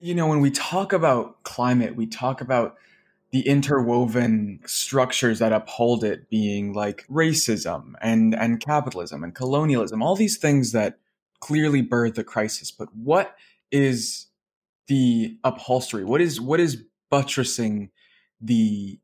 you know, when we talk about climate, we talk about the interwoven structures that uphold it being like racism and and capitalism and colonialism all these things that clearly birth the crisis but what is the upholstery what is what is buttressing the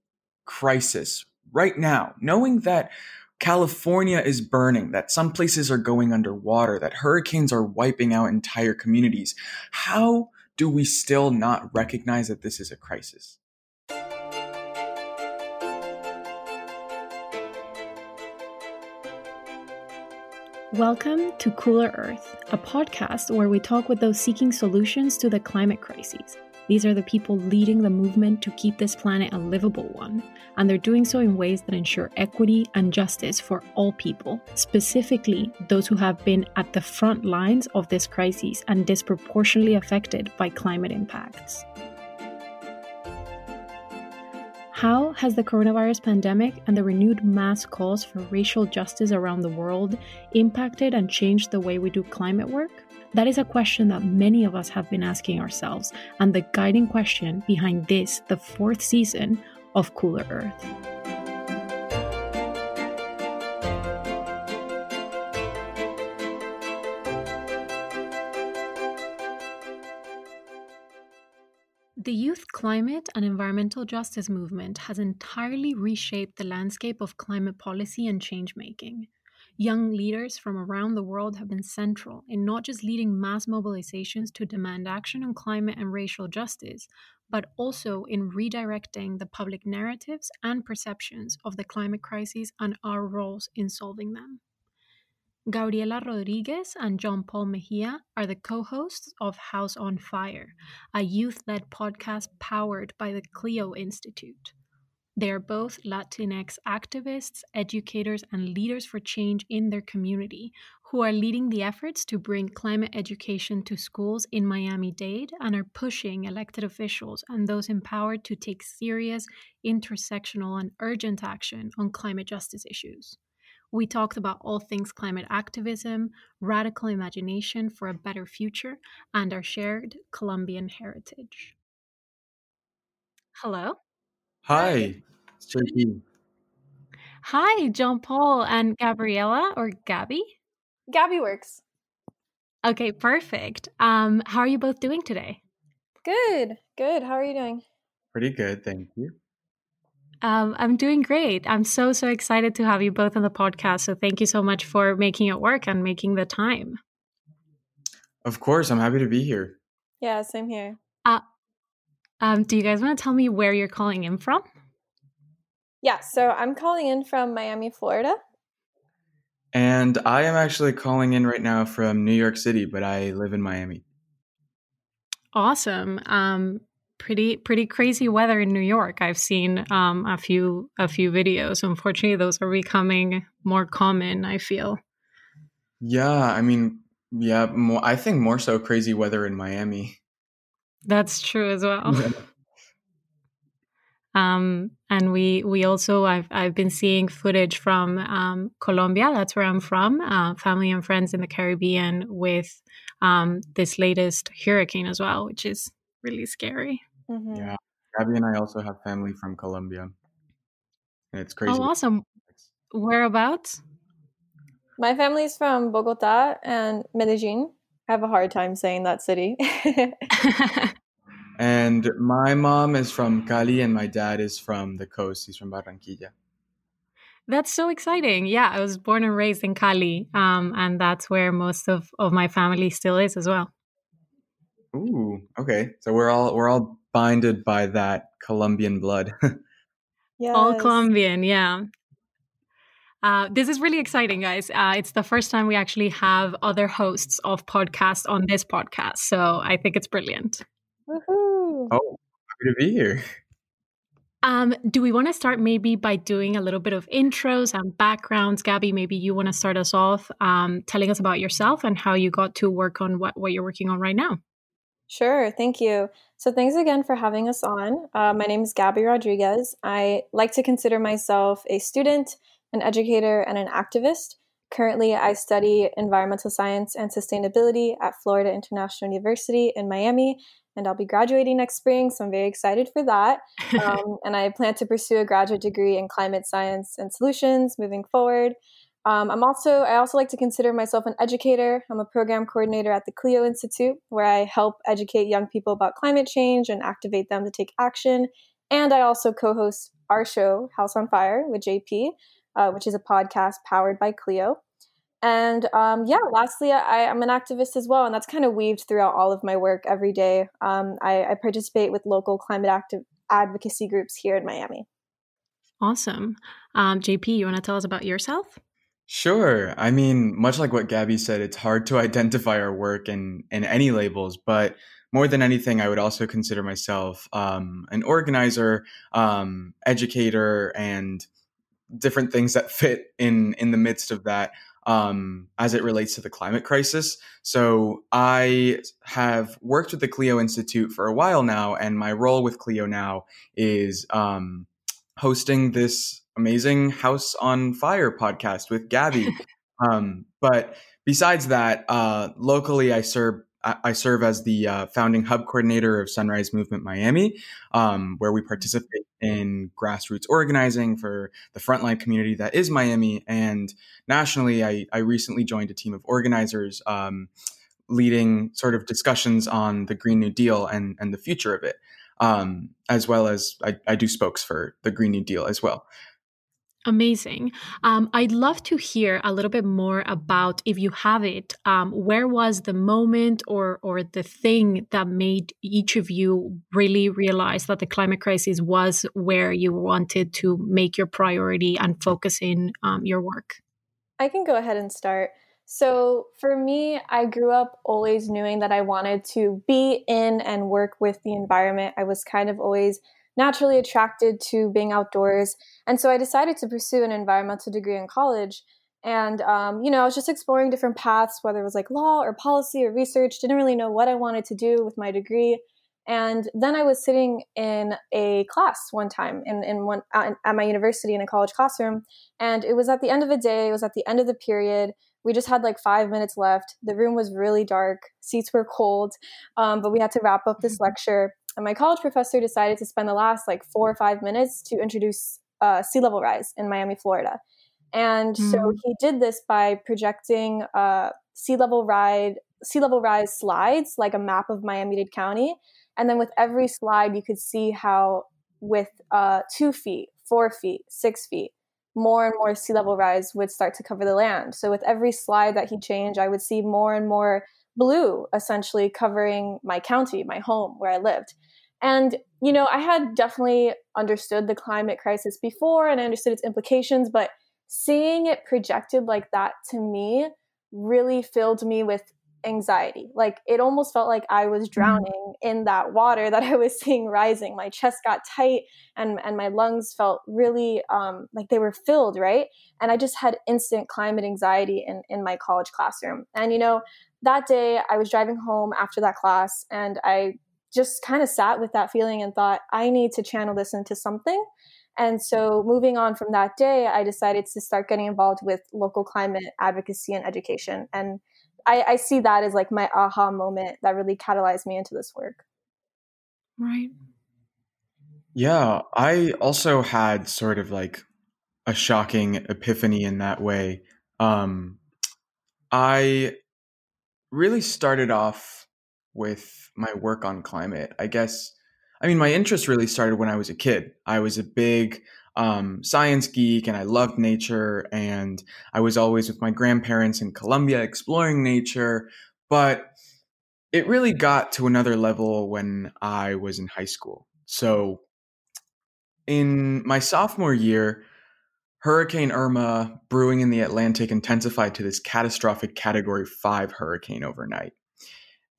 crisis right now knowing that California is burning, that some places are going underwater, that hurricanes are wiping out entire communities. How do we still not recognize that this is a crisis? Welcome to Cooler Earth, a podcast where we talk with those seeking solutions to the climate crises. These are the people leading the movement to keep this planet a livable one, and they're doing so in ways that ensure equity and justice for all people, specifically those who have been at the front lines of this crisis and disproportionately affected by climate impacts. How has the coronavirus pandemic and the renewed mass calls for racial justice around the world impacted and changed the way we do climate work? That is a question that many of us have been asking ourselves, and the guiding question behind this, the fourth season of Cooler Earth. The youth climate and environmental justice movement has entirely reshaped the landscape of climate policy and change making. Young leaders from around the world have been central in not just leading mass mobilizations to demand action on climate and racial justice, but also in redirecting the public narratives and perceptions of the climate crisis and our roles in solving them. Gabriela Rodriguez and John Paul Mejia are the co hosts of House on Fire, a youth led podcast powered by the CLEO Institute. They are both Latinx activists, educators, and leaders for change in their community who are leading the efforts to bring climate education to schools in Miami Dade and are pushing elected officials and those empowered to take serious, intersectional, and urgent action on climate justice issues. We talked about all things climate activism, radical imagination for a better future, and our shared Colombian heritage. Hello. Hi, it's JP. Hi, John Paul and Gabriela or Gabby. Gabby works. Okay, perfect. Um, how are you both doing today? Good, good. How are you doing? Pretty good, thank you. Um, I'm doing great. I'm so, so excited to have you both on the podcast. So thank you so much for making it work and making the time. Of course, I'm happy to be here. Yeah, same here. Uh, um, do you guys want to tell me where you're calling in from? Yeah, so I'm calling in from Miami, Florida. And I am actually calling in right now from New York City, but I live in Miami. Awesome. Um, pretty pretty crazy weather in New York. I've seen um, a few a few videos. Unfortunately, those are becoming more common. I feel. Yeah, I mean, yeah, more, I think more so crazy weather in Miami. That's true as well. Yeah. Um, and we we also I've I've been seeing footage from um, Colombia. That's where I'm from. Uh, family and friends in the Caribbean with um, this latest hurricane as well, which is really scary. Mm-hmm. Yeah, Gabby and I also have family from Colombia, and it's crazy. Oh, awesome! Whereabouts? My family's from Bogota and Medellin. I have a hard time saying that city. and my mom is from Cali, and my dad is from the coast. He's from Barranquilla. That's so exciting. Yeah, I was born and raised in Cali, um, and that's where most of, of my family still is as well. Ooh, okay. So we're all we're all binded by that Colombian blood. yeah, all Colombian. Yeah. Uh, this is really exciting, guys. Uh, it's the first time we actually have other hosts of podcasts on this podcast, so I think it's brilliant. Woohoo! Oh, happy to be here. Um, do we want to start maybe by doing a little bit of intros and backgrounds? Gabby, maybe you want to start us off um, telling us about yourself and how you got to work on what, what you're working on right now. Sure, thank you. So, thanks again for having us on. Uh, my name is Gabby Rodriguez. I like to consider myself a student, an educator, and an activist. Currently, I study environmental science and sustainability at Florida International University in Miami, and I'll be graduating next spring, so I'm very excited for that. Um, and I plan to pursue a graduate degree in climate science and solutions moving forward. Um, I'm also I also like to consider myself an educator. I'm a program coordinator at the CLEO Institute, where I help educate young people about climate change and activate them to take action. And I also co-host our show, House on Fire, with JP, uh, which is a podcast powered by CLEO. And um, yeah, lastly, I, am an activist as well, and that's kind of weaved throughout all of my work every day. Um, I, I, participate with local climate active advocacy groups here in Miami. Awesome. Um, JP, you want to tell us about yourself? Sure. I mean, much like what Gabby said, it's hard to identify our work in, in any labels, but more than anything, I would also consider myself um, an organizer, um, educator, and different things that fit in in the midst of that um, as it relates to the climate crisis. So I have worked with the CLEO Institute for a while now, and my role with CLEO now is um, hosting this amazing House on Fire podcast with Gabby. um, but besides that, uh, locally I serve I serve as the uh, founding hub coordinator of Sunrise Movement Miami, um, where we participate in grassroots organizing for the frontline community that is Miami. And nationally, I, I recently joined a team of organizers um, leading sort of discussions on the Green New Deal and, and the future of it, um, as well as I, I do spokes for the Green New Deal as well. Amazing. Um, I'd love to hear a little bit more about, if you have it, um, where was the moment or or the thing that made each of you really realize that the climate crisis was where you wanted to make your priority and focus in um, your work? I can go ahead and start. So for me, I grew up always knowing that I wanted to be in and work with the environment. I was kind of always naturally attracted to being outdoors. And so I decided to pursue an environmental degree in college. And, um, you know, I was just exploring different paths, whether it was like law or policy or research, didn't really know what I wanted to do with my degree. And then I was sitting in a class one time in, in one at, my university in a college classroom. And it was at the end of the day, it was at the end of the period. We just had like five minutes left. The room was really dark, seats were cold, um, but we had to wrap up this mm-hmm. lecture. And my college professor decided to spend the last like four or five minutes to introduce uh, sea level rise in Miami, Florida. And mm. so he did this by projecting uh, sea level ride, sea level rise slides, like a map of Miami-Dade County. And then with every slide, you could see how with uh, two feet, four feet, six feet, more and more sea level rise would start to cover the land. So with every slide that he changed, I would see more and more blue essentially covering my county, my home where I lived. And, you know, I had definitely understood the climate crisis before and I understood its implications, but seeing it projected like that to me really filled me with anxiety. Like it almost felt like I was mm-hmm. drowning in that water that I was seeing rising. My chest got tight and and my lungs felt really um, like they were filled, right? And I just had instant climate anxiety in in my college classroom. And you know, that day I was driving home after that class and I just kind of sat with that feeling and thought, I need to channel this into something. And so, moving on from that day, I decided to start getting involved with local climate advocacy and education. And I, I see that as like my aha moment that really catalyzed me into this work. Right. Yeah, I also had sort of like a shocking epiphany in that way. Um, I really started off with my work on climate. I guess, I mean, my interest really started when I was a kid. I was a big um, science geek and I loved nature. And I was always with my grandparents in Colombia exploring nature. But it really got to another level when I was in high school. So in my sophomore year, Hurricane Irma brewing in the Atlantic intensified to this catastrophic category five hurricane overnight.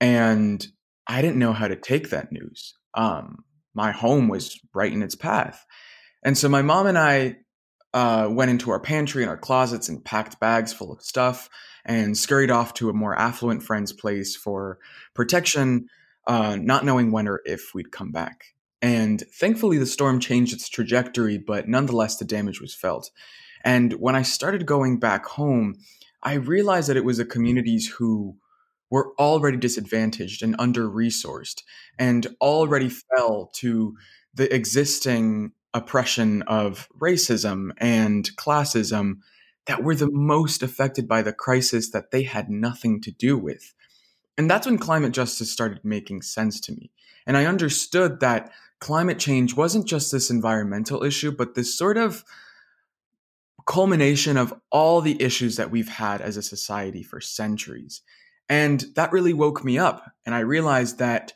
And I didn't know how to take that news. Um, my home was right in its path. And so my mom and I uh, went into our pantry and our closets and packed bags full of stuff and scurried off to a more affluent friend's place for protection, uh, not knowing when or if we'd come back. And thankfully, the storm changed its trajectory, but nonetheless, the damage was felt. And when I started going back home, I realized that it was the communities who were already disadvantaged and under resourced and already fell to the existing oppression of racism and classism that were the most affected by the crisis that they had nothing to do with. And that's when climate justice started making sense to me. And I understood that climate change wasn't just this environmental issue, but this sort of culmination of all the issues that we've had as a society for centuries. And that really woke me up. And I realized that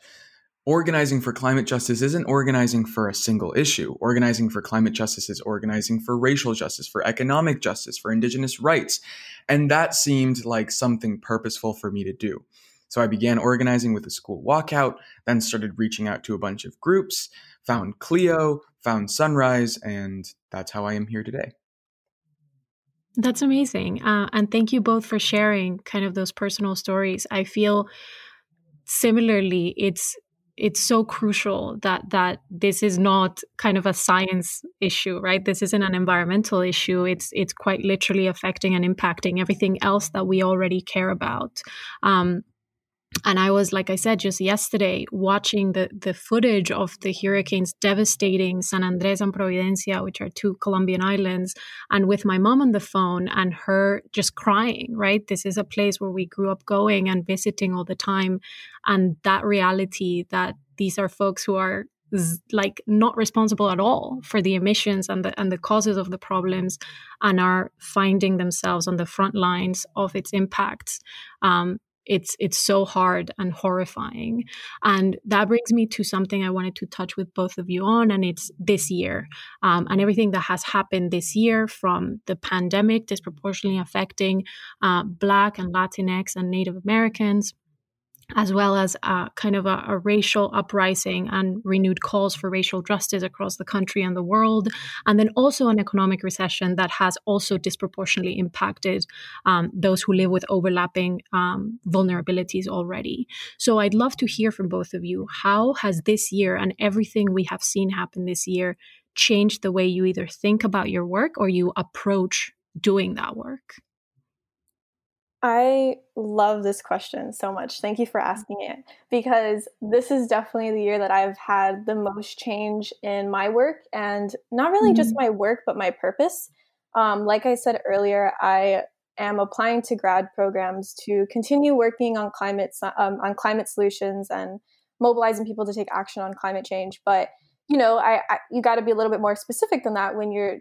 organizing for climate justice isn't organizing for a single issue. Organizing for climate justice is organizing for racial justice, for economic justice, for indigenous rights. And that seemed like something purposeful for me to do. So I began organizing with a school walkout, then started reaching out to a bunch of groups, found CLEO, found Sunrise, and that's how I am here today. That's amazing. Uh, and thank you both for sharing kind of those personal stories. I feel similarly, it's it's so crucial that that this is not kind of a science issue right? This isn't an environmental issue. It's it's quite literally affecting and impacting everything else that we already care about. Um, and I was, like I said, just yesterday watching the the footage of the hurricanes devastating San Andres and Providencia, which are two Colombian islands, and with my mom on the phone and her just crying. Right, this is a place where we grew up going and visiting all the time, and that reality that these are folks who are like not responsible at all for the emissions and the and the causes of the problems and are finding themselves on the front lines of its impacts um, it's it's so hard and horrifying. And that brings me to something i wanted to touch with both of you on and it's this year um, and everything that has happened this year from the pandemic disproportionately affecting uh, black and latinx and native americans as well as uh, kind of a, a, racial uprising and renewed calls for racial justice across the country and the world. And then also an economic recession that has also disproportionately impacted um, those who live with overlapping um, vulnerabilities already. So I'd love to hear from both of you. How has this year and everything we have seen happen this year changed the way you either think about your work or you approach doing that work? I love this question so much. Thank you for mm-hmm. asking it because this is definitely the year that I've had the most change in my work and not really mm-hmm. just my work, but my purpose. Um, like I said earlier, I am applying to grad programs to continue working on climate um, on climate solutions and mobilizing people to take action on climate change. But you know, I, I you got to be a little bit more specific than that when you're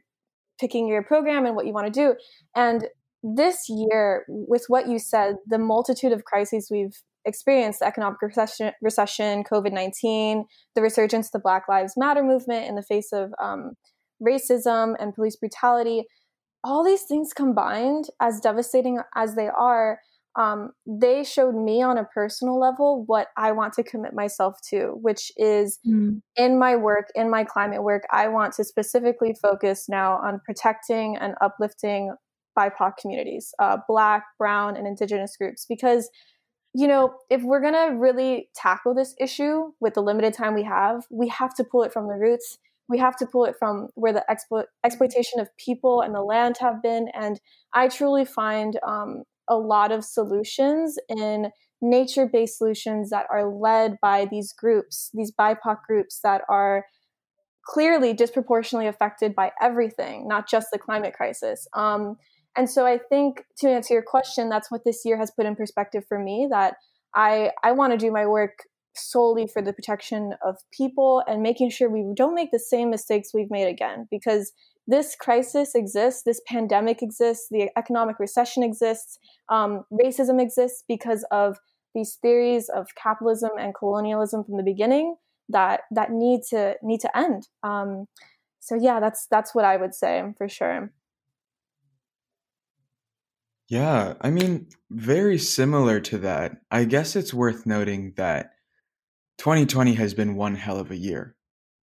picking your program and what you want to do. And this year, with what you said, the multitude of crises we've experienced the economic recession, recession COVID 19, the resurgence of the Black Lives Matter movement in the face of um, racism and police brutality all these things combined, as devastating as they are, um, they showed me on a personal level what I want to commit myself to, which is mm. in my work, in my climate work, I want to specifically focus now on protecting and uplifting BIPOC communities, uh, Black, Brown, and Indigenous groups, because you know, if we're gonna really tackle this issue with the limited time we have, we have to pull it from the roots. We have to pull it from where the explo- exploitation of people and the land have been. And I truly find um, a lot of solutions in nature based solutions that are led by these groups, these BIPOC groups that are clearly disproportionately affected by everything, not just the climate crisis. Um, and so I think to answer your question, that's what this year has put in perspective for me that I I want to do my work solely for the protection of people and making sure we don't make the same mistakes we've made again because this crisis exists, this pandemic exists, the economic recession exists, um, racism exists because of these theories of capitalism and colonialism from the beginning that that need to need to end. Um, so yeah, that's that's what I would say for sure. Yeah, I mean, very similar to that. I guess it's worth noting that 2020 has been one hell of a year.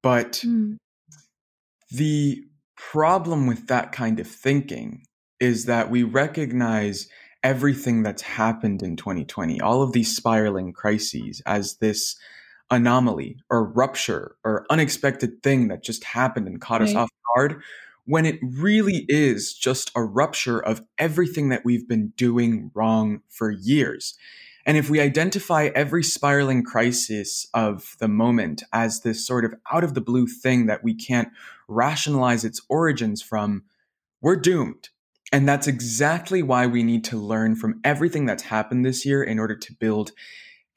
But mm. the problem with that kind of thinking is that we recognize everything that's happened in 2020, all of these spiraling crises, as this anomaly or rupture or unexpected thing that just happened and caught right. us off guard when it really is just a rupture of everything that we've been doing wrong for years. And if we identify every spiraling crisis of the moment as this sort of out of the blue thing that we can't rationalize its origins from, we're doomed. And that's exactly why we need to learn from everything that's happened this year in order to build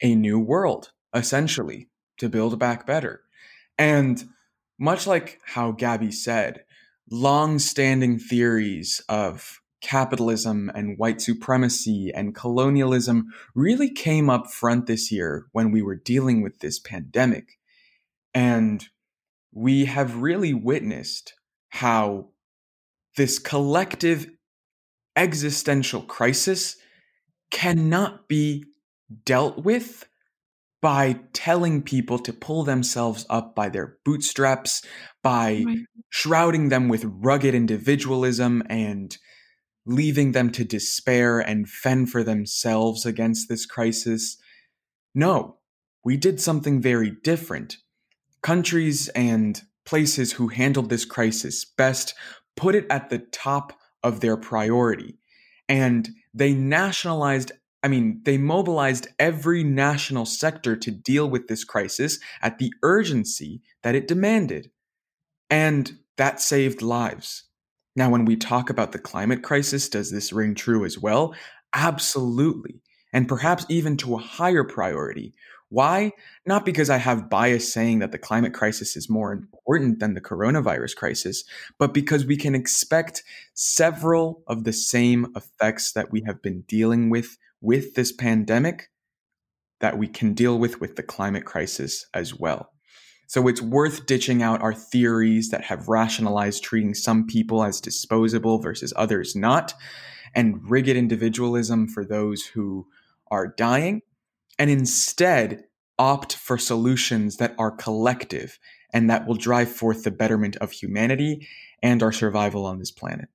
a new world, essentially, to build back better. And much like how Gabby said, long standing theories of capitalism and white supremacy and colonialism really came up front this year when we were dealing with this pandemic. And we have really witnessed how this collective existential crisis cannot be dealt with by telling people to pull themselves up by their bootstraps, by oh right. shrouding them with rugged individualism and leaving them to despair and fend for themselves against this crisis. No, we did something very different. Countries and places who handled this crisis best put it at the top of their priority. And they nationalized, I mean, they mobilized every national sector to deal with this crisis at the urgency that it demanded. And that saved lives. Now, when we talk about the climate crisis, does this ring true as well? Absolutely. And perhaps even to a higher priority. Why? Not because I have bias saying that the climate crisis is more important than the coronavirus crisis, but because we can expect several of the same effects that we have been dealing with with this pandemic that we can deal with with the climate crisis as well. So it's worth ditching out our theories that have rationalized treating some people as disposable versus others not, and rigid individualism for those who are dying and instead opt for solutions that are collective and that will drive forth the betterment of humanity and our survival on this planet.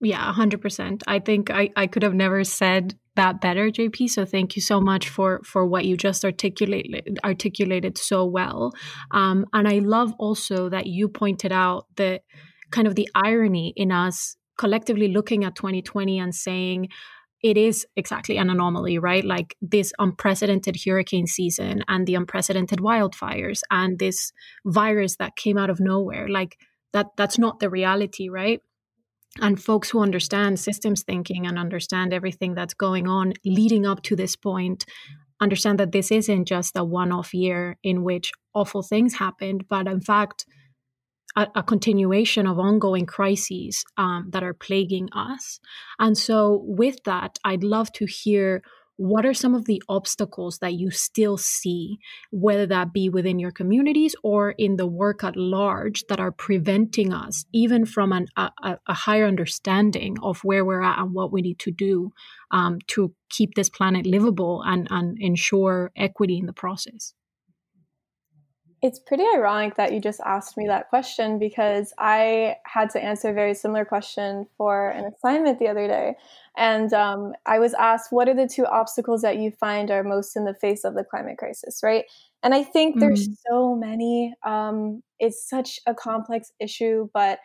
Yeah, 100%. I think I, I could have never said that better, JP. So thank you so much for for what you just articulated articulated so well. Um, and I love also that you pointed out the kind of the irony in us collectively looking at 2020 and saying, it is exactly an anomaly, right? Like this unprecedented hurricane season and the unprecedented wildfires and this virus that came out of nowhere. Like that that's not the reality, right? And folks who understand systems thinking and understand everything that's going on leading up to this point understand that this isn't just a one-off year in which awful things happened, but in fact a, a continuation of ongoing crises um, that are plaguing us. And so, with that, I'd love to hear what are some of the obstacles that you still see, whether that be within your communities or in the work at large, that are preventing us even from an, a, a, higher understanding of where we're at and what we need to do um, to keep this planet livable and, and ensure equity in the process? It's pretty ironic that you just asked me that question because I had to answer a very similar question for an assignment the other day. And um, I was asked, what are the two obstacles that you find are most in the face of the climate crisis, right? And I think mm-hmm. there's so many. Um, it's such a complex issue, but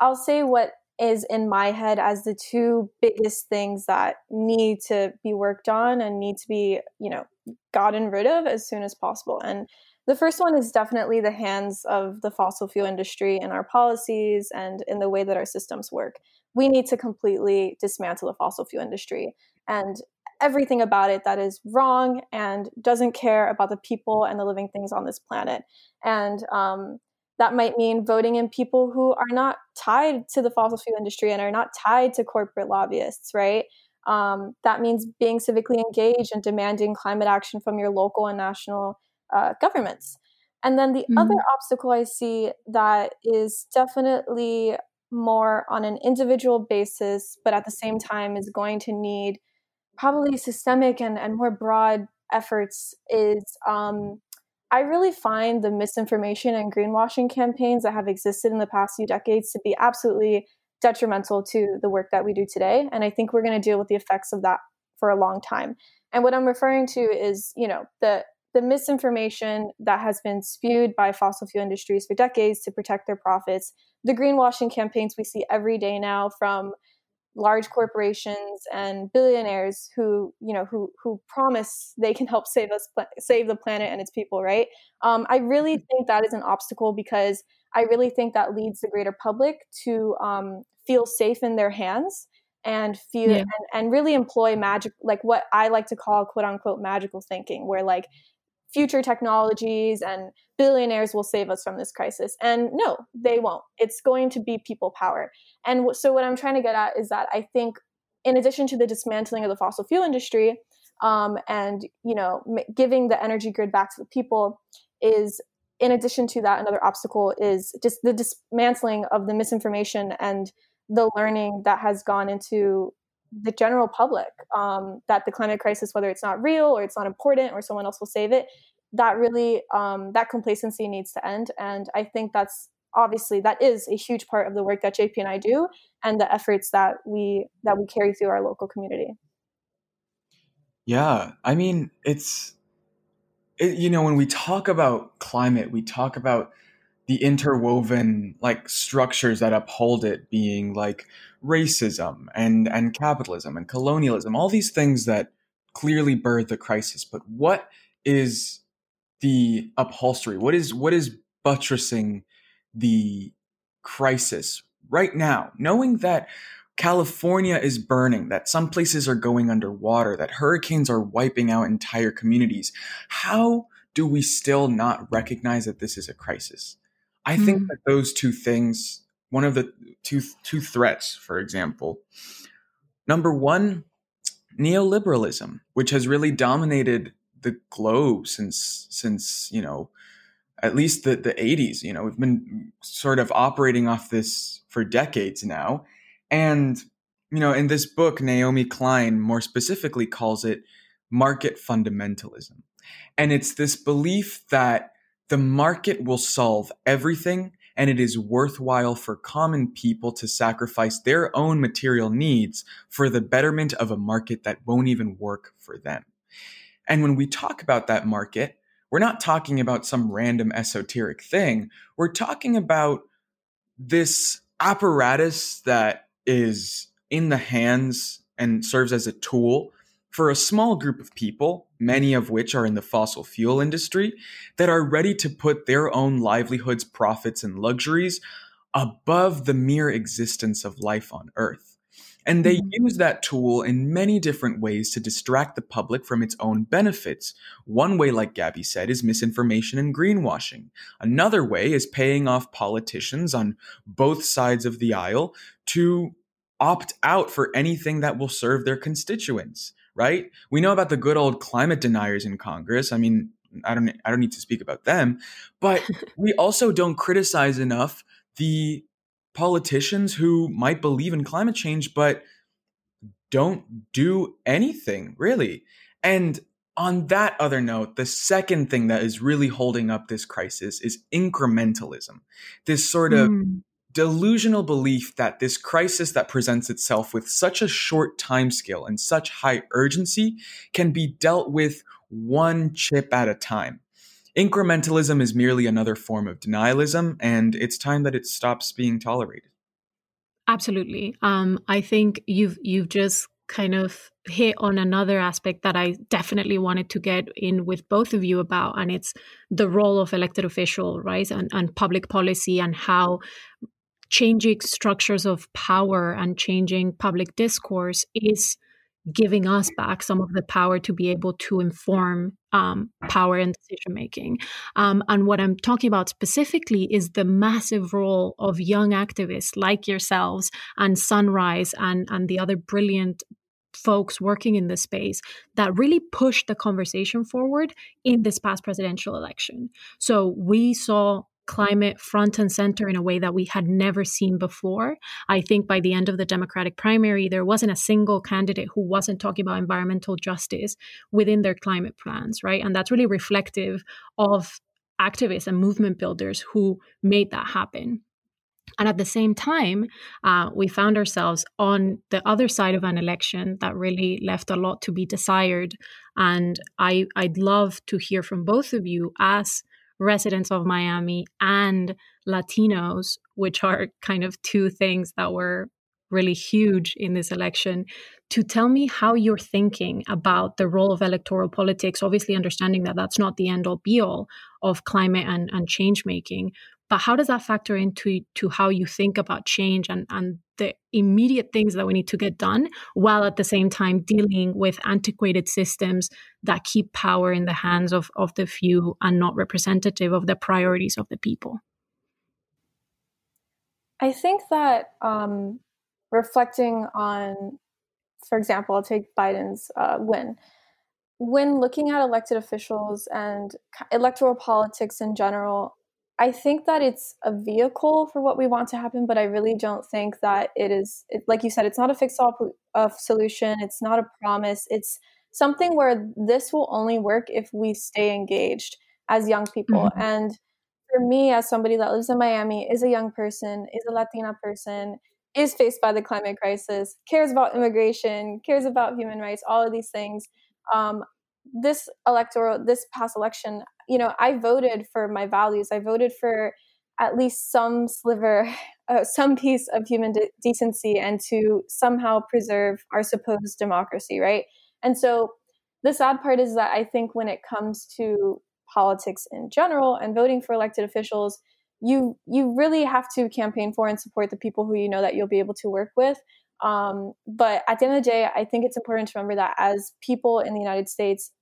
I'll say what is in my head as the two biggest things that need to be worked on and need to be, you know, gotten rid of as soon as possible. And the first one is definitely the hands of the fossil fuel industry in our policies and in the way that our systems work. We need to completely dismantle the fossil fuel industry and everything about it that is wrong and doesn't care about the people and the living things on this planet. And um, that might mean voting in people who are not tied to the fossil fuel industry and are not tied to corporate lobbyists, right? Um, that means being civically engaged and demanding climate action from your local and national uh, governments. And then the mm-hmm. other obstacle I see that is definitely more on an individual basis, but at the same time is going to need probably systemic and, and more broad efforts is um, I really find the misinformation and greenwashing campaigns that have existed in the past few decades to be absolutely detrimental to the work that we do today. And I think we're going to deal with the effects of that for a long time. And what I'm referring to is, you know, the the misinformation that has been spewed by fossil fuel industries for decades to protect their profits, the greenwashing campaigns we see every day now from large corporations and billionaires who you know who who promise they can help save us save the planet and its people right um, i really mm-hmm. think that is an obstacle because i really think that leads the greater public to um, feel safe in their hands and feel yeah. and, and really employ magic like what i like to call quote unquote magical thinking where like future technologies and billionaires will save us from this crisis. And no, they won't. It's going to be people power. And so, what I'm trying to get at is that I think, in addition to the dismantling of the fossil fuel industry um, and you know giving the energy grid back to the people, is in addition to that, another obstacle is just the dismantling of the misinformation and the learning that has gone into the general public um, that the climate crisis, whether it's not real or it's not important or someone else will save it, that really um, that complacency needs to end. And I think that's obviously that is a huge part of the work that JP and I do and the efforts that we that we carry through our local community. Yeah, I mean it's it, you know when we talk about climate, we talk about the interwoven like structures that uphold it being like racism and and capitalism and colonialism all these things that clearly birth the crisis but what is the upholstery what is what is buttressing the crisis right now knowing that California is burning, that some places are going underwater, that hurricanes are wiping out entire communities. How do we still not recognize that this is a crisis? I mm. think hmm. that those two things, one of the two two threats, for example, number one, neoliberalism, which has really dominated the globe since since you know at least the the 80s. You know, we've been sort of operating off this for decades now, and you know, in this book, Naomi Klein more specifically calls it market fundamentalism. And it's this belief that the market will solve everything, and it is worthwhile for common people to sacrifice their own material needs for the betterment of a market that won't even work for them. And when we talk about that market, we're not talking about some random esoteric thing. We're talking about this apparatus that is in the hands and serves as a tool for a small group of people, many of which are in the fossil fuel industry, that are ready to put their own livelihoods, profits, and luxuries above the mere existence of life on Earth. And they mm-hmm. use that tool in many different ways to distract the public from its own benefits. One way, like Gabby said, is misinformation and greenwashing. Another way is paying off politicians on both sides of the aisle to opt out for anything that will serve their constituents right? We know about the good old climate deniers in Congress. I mean, I don't I don't need to speak about them, but we also don't criticize enough the politicians who might believe in climate change but don't do anything really. And on that other note, the second thing that is really holding up this crisis is incrementalism. This sort of mm delusional belief that this crisis that presents itself with such a short timescale and such high urgency can be dealt with one chip at a time. Incrementalism is merely another form of denialism, and it's time that it stops being tolerated. Absolutely. Um, I think you've you've just kind of hit on another aspect that I definitely wanted to get in with both of you about, and it's the role of elected official, right, and, and public policy, and how changing structures of power and changing public discourse is giving us back some of the power to be able to inform um, power and decision making. Um, and what I'm talking about specifically is the massive role of young activists like yourselves and Sunrise and, and the other brilliant folks working in this space that really pushed the conversation forward in this past presidential election. So we saw climate front and center in a way that we had never seen before. I think by the end of the Democratic primary, there wasn't a single candidate who wasn't talking about environmental justice within their climate plans, right? And that's really reflective of activists and movement builders who made that happen. And at the same time, uh, we found ourselves on the other side of an election that really left a lot to be desired. And I, I'd love to hear from both of you as residents of Miami and Latinos, which are kind of two things that were really huge in this election, to tell me how you're thinking about the role of electoral politics, obviously understanding that that's not the end all be all of climate and, and change making, but how does that factor into to how you think about change and, and the immediate things that we need to get done while at the same time dealing with antiquated systems that keep power in the hands of, of the few and not representative of the priorities of the people? I think that um, reflecting on for example i'll take biden's uh, win. When looking at elected officials and electoral politics in general I think that it's a vehicle for what we want to happen, but I really don't think that it is, it, like you said, it's not a fix all uh, solution. It's not a promise. It's something where this will only work if we stay engaged as young people. Mm-hmm. And for me, as somebody that lives in Miami, is a young person, is a Latina person, is faced by the climate crisis, cares about immigration, cares about human rights, all of these things. Um, this electoral, this past election, you know, I voted for my values. I voted for at least some sliver, uh, some piece of human de- decency and to somehow preserve our supposed democracy, right? And so the sad part is that I think when it comes to politics in general and voting for elected officials, you you really have to campaign for and support the people who you know that you'll be able to work with. Um, but at the end of the day, I think it's important to remember that as people in the United States,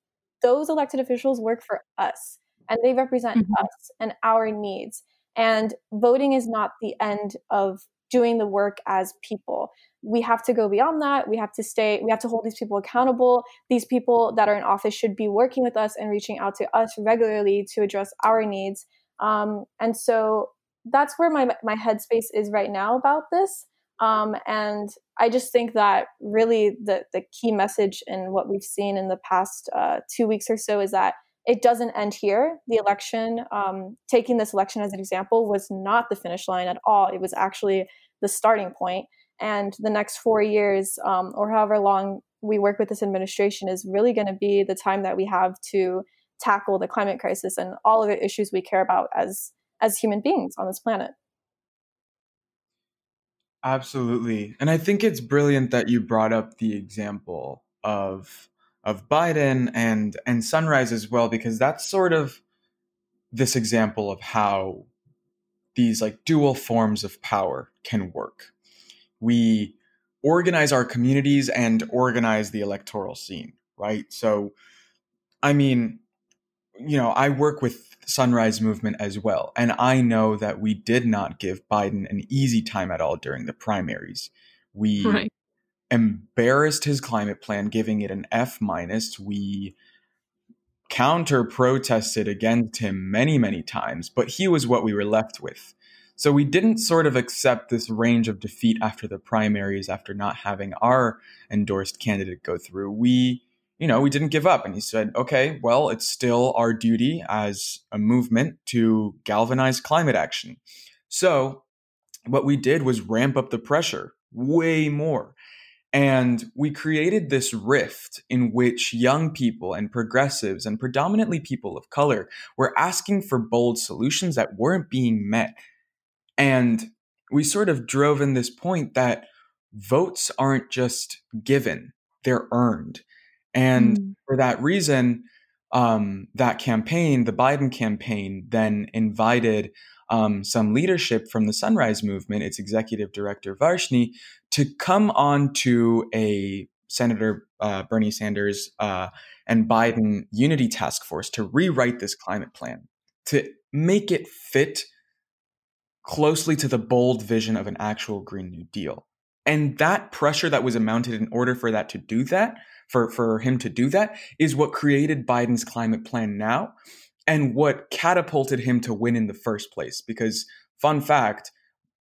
those elected officials work for us and they represent mm-hmm. us and our needs. And voting is not the end of doing the work as people. We have to go beyond that. We have to stay, we have to hold these people accountable. These people that are in office should be working with us and reaching out to us regularly to address our needs. Um, and so that's where my, my headspace is right now about this. Um, and I just think that really the, the key message in what we've seen in the past uh, two weeks or so is that it doesn't end here. The election, um, taking this election as an example, was not the finish line at all. It was actually the starting point. And the next four years, um, or however long we work with this administration, is really going to be the time that we have to tackle the climate crisis and all of the issues we care about as as human beings on this planet. Absolutely. And I think it's brilliant that you brought up the example of of Biden and and Sunrise as well because that's sort of this example of how these like dual forms of power can work. We organize our communities and organize the electoral scene, right? So I mean, you know, I work with Sunrise Movement as well. And I know that we did not give Biden an easy time at all during the primaries. We right. embarrassed his climate plan, giving it an F minus. We counter protested against him many, many times, but he was what we were left with. So we didn't sort of accept this range of defeat after the primaries, after not having our endorsed candidate go through. We you know, we didn't give up. And he said, okay, well, it's still our duty as a movement to galvanize climate action. So what we did was ramp up the pressure way more. And we created this rift in which young people and progressives and predominantly people of color were asking for bold solutions that weren't being met. And we sort of drove in this point that votes aren't just given, they're earned. And mm. for that reason, um, that campaign, the Biden campaign, then invited um, some leadership from the Sunrise Movement, its executive director Varshini, to come on to a Senator uh, Bernie Sanders uh, and Biden unity task force to rewrite this climate plan, to make it fit closely to the bold vision of an actual Green New Deal. And that pressure that was amounted in order for that to do that for, for him to do that is what created Biden's climate plan now and what catapulted him to win in the first place. Because, fun fact,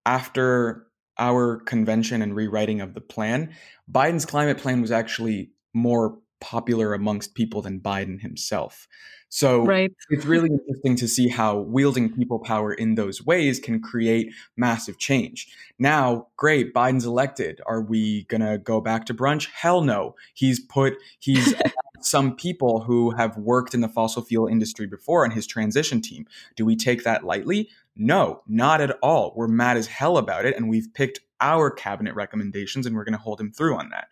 after our convention and rewriting of the plan, Biden's climate plan was actually more popular amongst people than Biden himself. So right. it's really interesting to see how wielding people power in those ways can create massive change. Now, great, Biden's elected. Are we going to go back to brunch? Hell no. He's put, he's some people who have worked in the fossil fuel industry before on his transition team. Do we take that lightly? No, not at all. We're mad as hell about it. And we've picked our cabinet recommendations and we're going to hold him through on that.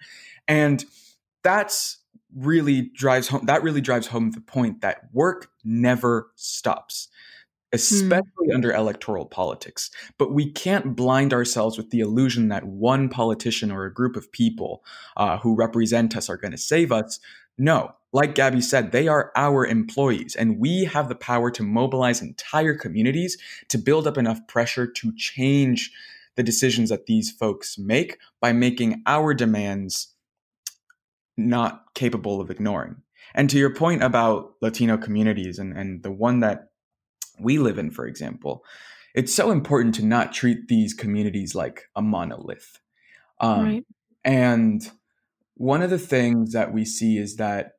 And that's really drives home that really drives home the point that work never stops especially mm. under electoral politics. But we can't blind ourselves with the illusion that one politician or a group of people uh, who represent us are going to save us. No, like Gabby said, they are our employees, and we have the power to mobilize entire communities to build up enough pressure to change the decisions that these folks make by making our demands not capable of ignoring. And to your point about Latino communities and, and the one that we live in, for example, it's so important to not treat these communities like a monolith. Um, right. And one of the things that we see is that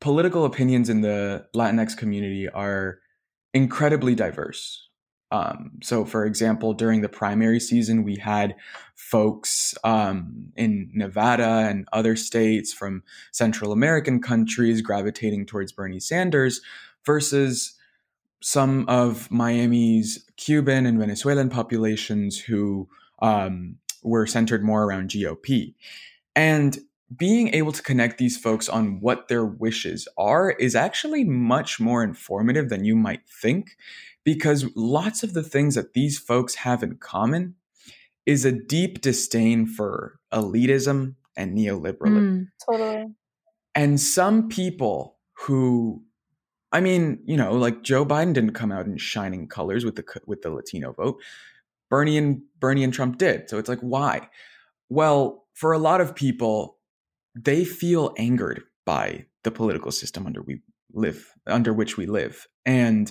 political opinions in the Latinx community are incredibly diverse. Um, so, for example, during the primary season, we had folks um, in Nevada and other states from Central American countries gravitating towards Bernie Sanders versus some of Miami's Cuban and Venezuelan populations who um, were centered more around GOP. And being able to connect these folks on what their wishes are is actually much more informative than you might think, because lots of the things that these folks have in common is a deep disdain for elitism and neoliberalism. Mm, totally. And some people who I mean, you know, like Joe Biden didn't come out in shining colors with the with the Latino vote. Bernie and Bernie and Trump did. So it's like why? Well, for a lot of people, they feel angered by the political system under we live under which we live. And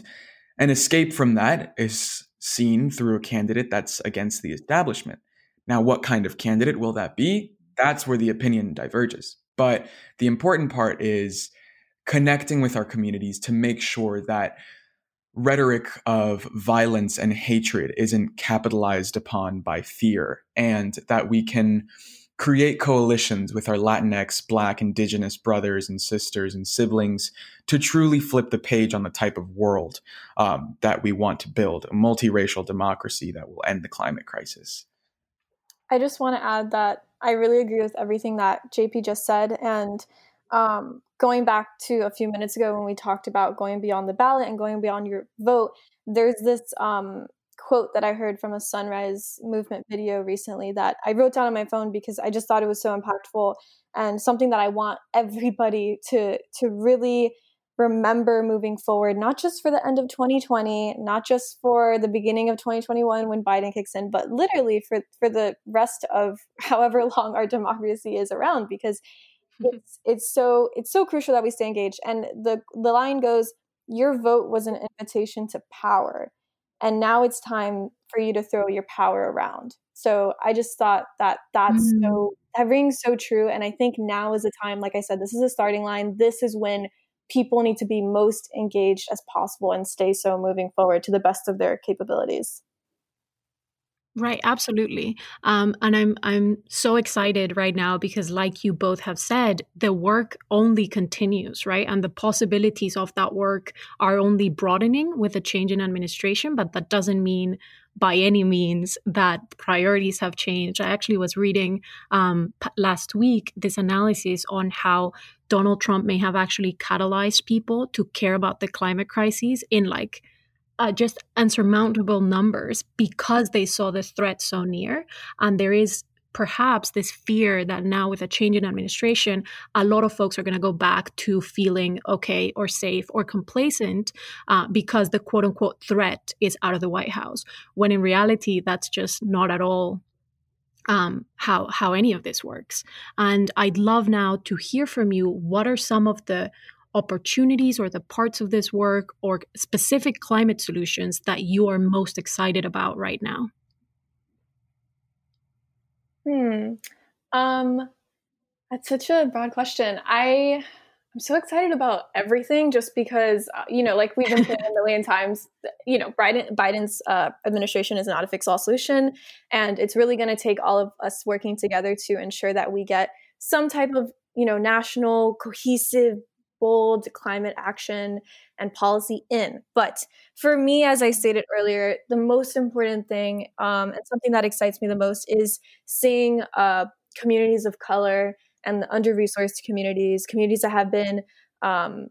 an escape from that is seen through a candidate that's against the establishment. Now, what kind of candidate will that be? That's where the opinion diverges. But the important part is connecting with our communities to make sure that rhetoric of violence and hatred isn't capitalized upon by fear and that we can create coalitions with our Latinx, Black, Indigenous brothers and sisters and siblings to truly flip the page on the type of world um, that we want to build a multiracial democracy that will end the climate crisis. I just want to add that I really agree with everything that JP just said. And um, going back to a few minutes ago when we talked about going beyond the ballot and going beyond your vote, there's this um, quote that I heard from a Sunrise Movement video recently that I wrote down on my phone because I just thought it was so impactful and something that I want everybody to to really remember moving forward, not just for the end of 2020, not just for the beginning of 2021 when Biden kicks in, but literally for for the rest of however long our democracy is around because it's it's so it's so crucial that we stay engaged. And the the line goes, "Your vote was an invitation to power, and now it's time for you to throw your power around." So I just thought that that's mm. so that rings so true. And I think now is the time. Like I said, this is a starting line. This is when people need to be most engaged as possible and stay so moving forward to the best of their capabilities. Right, absolutely. Um, and I'm I'm so excited right now because, like you both have said, the work only continues, right? And the possibilities of that work are only broadening with a change in administration. But that doesn't mean by any means that priorities have changed. I actually was reading um, last week this analysis on how Donald Trump may have actually catalyzed people to care about the climate crisis in like uh, just unsurmountable numbers because they saw the threat so near. And there is perhaps this fear that now with a change in administration, a lot of folks are going to go back to feeling okay or safe or complacent uh, because the quote unquote threat is out of the White House. When in reality, that's just not at all um, how how any of this works. And I'd love now to hear from you. What are some of the opportunities or the parts of this work or specific climate solutions that you are most excited about right now? Hmm. Um, that's such a broad question. I I'm so excited about everything just because, uh, you know, like we've been saying a million times, you know, Biden, Biden's uh, administration is not a fix all solution. And it's really going to take all of us working together to ensure that we get some type of, you know, national cohesive bold climate action and policy in. But for me, as I stated earlier, the most important thing um, and something that excites me the most is seeing uh, communities of color and the under resourced communities, communities that have been um,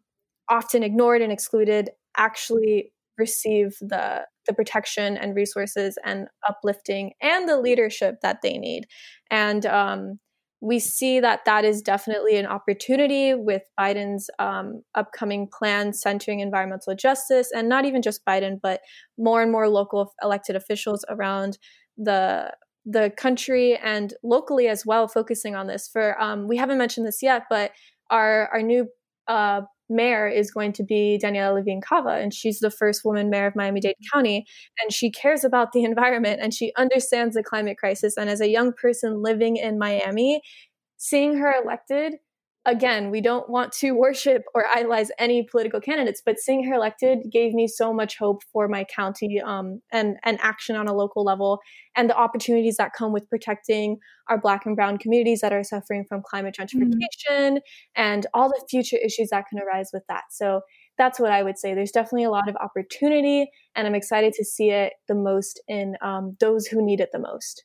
often ignored and excluded, actually receive the the protection and resources and uplifting and the leadership that they need and um, we see that that is definitely an opportunity with Biden's um, upcoming plan centering environmental justice, and not even just Biden, but more and more local elected officials around the the country and locally as well, focusing on this. For um, we haven't mentioned this yet, but our our new uh, mayor is going to be Daniela Levine Cava, and she's the first woman mayor of Miami Dade mm-hmm. County. And she cares about the environment and she understands the climate crisis. And as a young person living in Miami, seeing her elected again, we don't want to worship or idolize any political candidates, but seeing her elected gave me so much hope for my county um, and, and action on a local level and the opportunities that come with protecting our Black and Brown communities that are suffering from climate gentrification mm-hmm. and all the future issues that can arise with that. So that's what I would say. There's definitely a lot of opportunity, and I'm excited to see it the most in um, those who need it the most.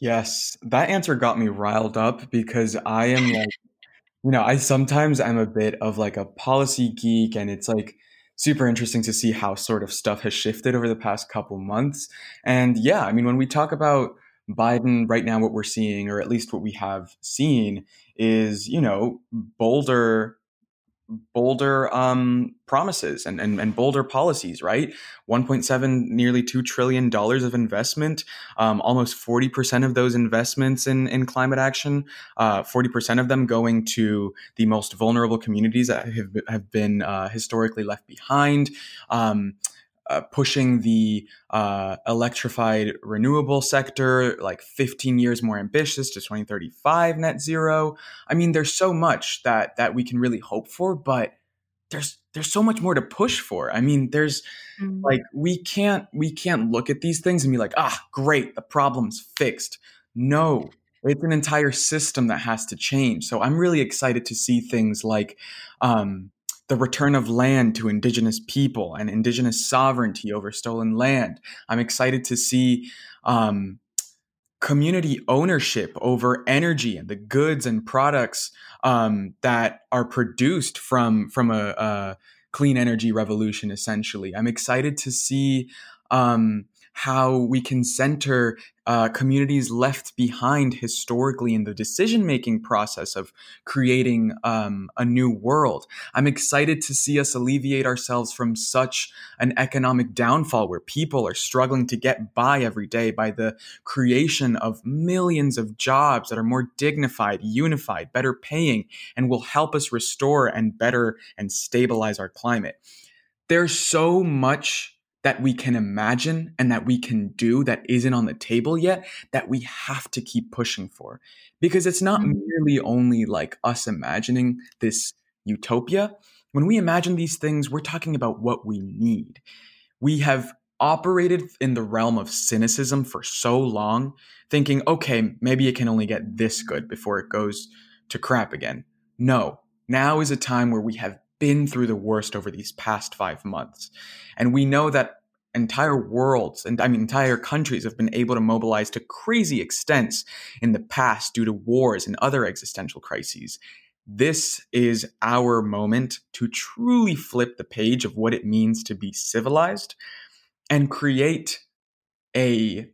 Yes, that answer got me riled up because I am like, you know, I sometimes I'm a bit of like a policy geek and it's like super interesting to see how sort of stuff has shifted over the past couple months. And yeah, I mean, when we talk about Biden right now, what we're seeing, or at least what we have seen, is, you know, bolder bolder um, promises and, and, and bolder policies, right? 1.7, nearly $2 trillion of investment, um, almost 40% of those investments in, in climate action, uh, 40% of them going to the most vulnerable communities that have, have been uh, historically left behind. Um, uh, pushing the uh, electrified renewable sector like 15 years more ambitious to 2035 net zero. I mean, there's so much that that we can really hope for, but there's there's so much more to push for. I mean, there's mm-hmm. like we can't we can't look at these things and be like, ah, great, the problem's fixed. No, it's an entire system that has to change. So I'm really excited to see things like um, the return of land to indigenous people and indigenous sovereignty over stolen land. I'm excited to see um, community ownership over energy and the goods and products um, that are produced from from a, a, clean energy revolution. Essentially, I'm excited to see. Um, how we can center uh, communities left behind historically in the decision making process of creating um, a new world. I'm excited to see us alleviate ourselves from such an economic downfall where people are struggling to get by every day by the creation of millions of jobs that are more dignified, unified, better paying, and will help us restore and better and stabilize our climate. There's so much that we can imagine and that we can do that isn't on the table yet that we have to keep pushing for. Because it's not mm-hmm. merely only like us imagining this utopia. When we imagine these things we're talking about what we need. We have operated in the realm of cynicism for so long thinking okay maybe it can only get this good before it goes to crap again. No. Now is a time where we have been through the worst over these past five months. And we know that entire worlds and I mean entire countries have been able to mobilize to crazy extents in the past due to wars and other existential crises. This is our moment to truly flip the page of what it means to be civilized and create a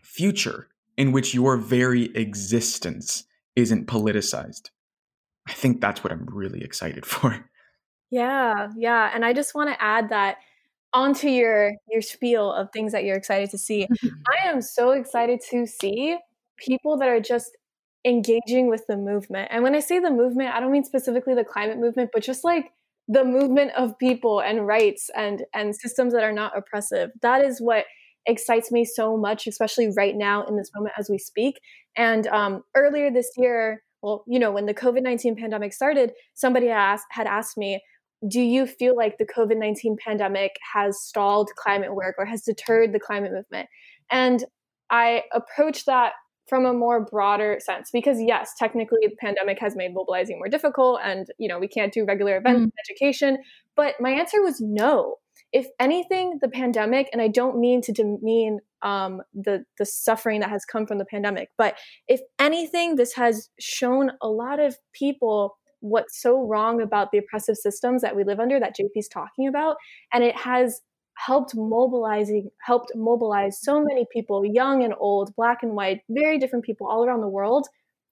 future in which your very existence isn't politicized. I think that's what I'm really excited for. Yeah, yeah. And I just want to add that onto your your spiel of things that you're excited to see. I am so excited to see people that are just engaging with the movement. And when I say the movement, I don't mean specifically the climate movement, but just like the movement of people and rights and and systems that are not oppressive. That is what excites me so much, especially right now in this moment as we speak. And um, earlier this year, well, you know, when the COVID nineteen pandemic started, somebody asked, had asked me, do you feel like the COVID 19 pandemic has stalled climate work or has deterred the climate movement? And I approach that from a more broader sense because yes technically the pandemic has made mobilizing more difficult and you know we can't do regular events mm. education but my answer was no if anything the pandemic and i don't mean to demean um, the the suffering that has come from the pandemic but if anything this has shown a lot of people what's so wrong about the oppressive systems that we live under that jp's talking about. And it has helped mobilizing helped mobilize so many people young and old black and white very different people all around the world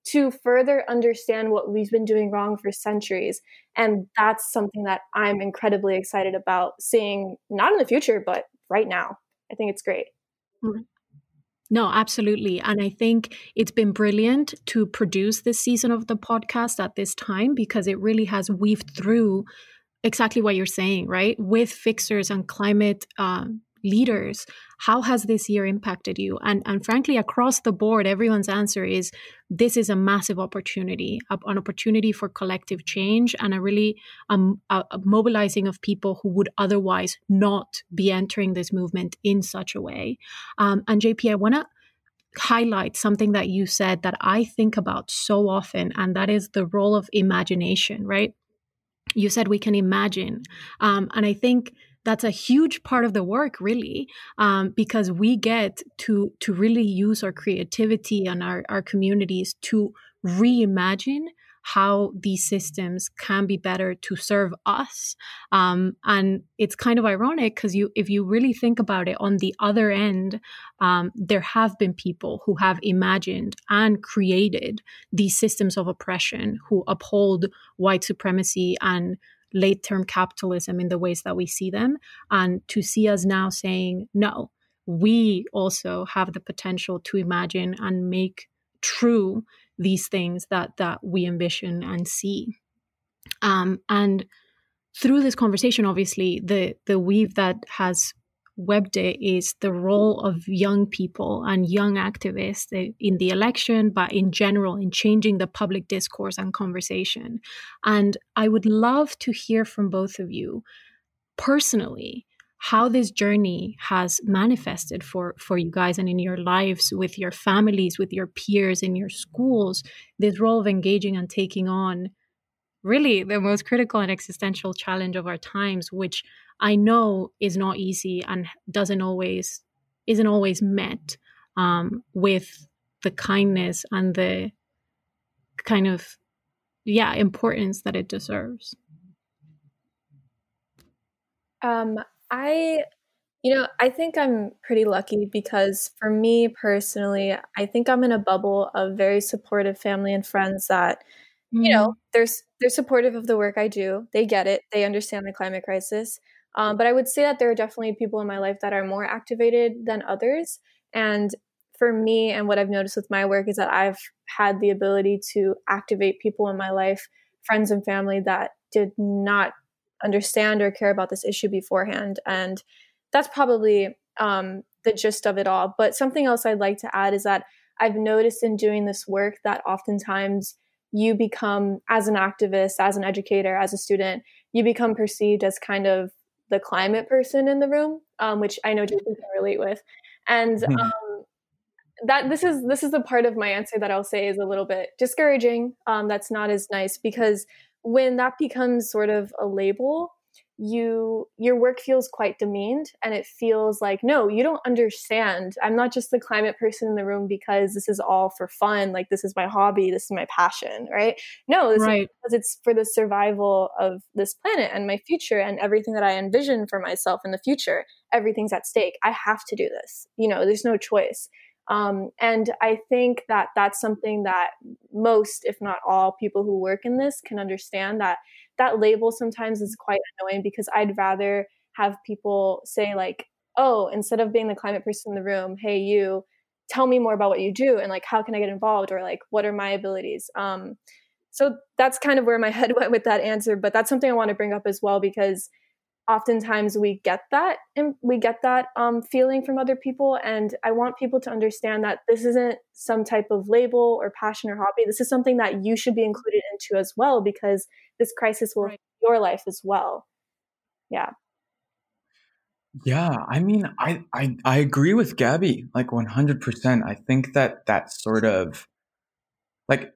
to further understand what we've been doing wrong for centuries. And that's something that i'm incredibly excited about seeing not in the future but right now. I think it's great. Mm-hmm. No, absolutely. And I think it's been brilliant to produce this season of the podcast at this time because it really has weaved through exactly what you're saying, right? With fixers and climate uh, leaders, how has this year impacted you? And and frankly, across the board, everyone's answer is this is a massive opportunity, an opportunity for collective change, and a really um, a, a mobilizing of people who would otherwise not be entering this movement in such a way. Um, and JP, I want to highlight something that you said that I think about so often, and that is the role of imagination, right? you said we can imagine um, and i think that's a huge part of the work really um, because we get to to really use our creativity and our, our communities to reimagine how these systems can be better to serve us. Um, and it's kind of ironic because you if you really think about it on the other end um, there have been people who have imagined and created these systems of oppression who uphold white supremacy and late term capitalism in the ways that we see them and to see us now saying no we also have the potential to imagine and make true these things that that we envision and see. Um, and through this conversation obviously the the weave that has webbed is the role of young people and young activists in the election but in general in changing the public discourse and conversation. And i would love to hear from both of you personally how this journey has manifested for for you guys and in your lives with your families with your peers in your schools this role of engaging and taking on really the most critical and existential challenge of our times which i know is not easy and doesn't always isn't always met um, with the kindness and the kind of yeah importance that it deserves. Um, I, you know, I think I'm pretty lucky because for me personally, I think I'm in a bubble of very supportive family and friends that, you know, mm. they're they're supportive of the work I do. They get it. They understand the climate crisis. Um, but I would say that there are definitely people in my life that are more activated than others. And for me, and what I've noticed with my work is that I've had the ability to activate people in my life, friends and family that did not understand or care about this issue beforehand. And that's probably um, the gist of it all. But something else I'd like to add is that I've noticed in doing this work that oftentimes you become, as an activist, as an educator, as a student, you become perceived as kind of the climate person in the room, um, which I know Jason can relate with. And hmm. um, that this is this is the part of my answer that I'll say is a little bit discouraging. Um, that's not as nice because when that becomes sort of a label you your work feels quite demeaned and it feels like no you don't understand. I'm not just the climate person in the room because this is all for fun like this is my hobby this is my passion right? No this right. is because it's for the survival of this planet and my future and everything that i envision for myself in the future. Everything's at stake. I have to do this. You know there's no choice. Um, and I think that that's something that most, if not all, people who work in this can understand that that label sometimes is quite annoying because I'd rather have people say, like, oh, instead of being the climate person in the room, hey, you, tell me more about what you do and like, how can I get involved or like, what are my abilities? Um, so that's kind of where my head went with that answer. But that's something I want to bring up as well because oftentimes we get that and we get that um, feeling from other people and i want people to understand that this isn't some type of label or passion or hobby this is something that you should be included into as well because this crisis will right. your life as well yeah Yeah, I mean, I, I I agree with Gabby like 100%. I think that that sort of like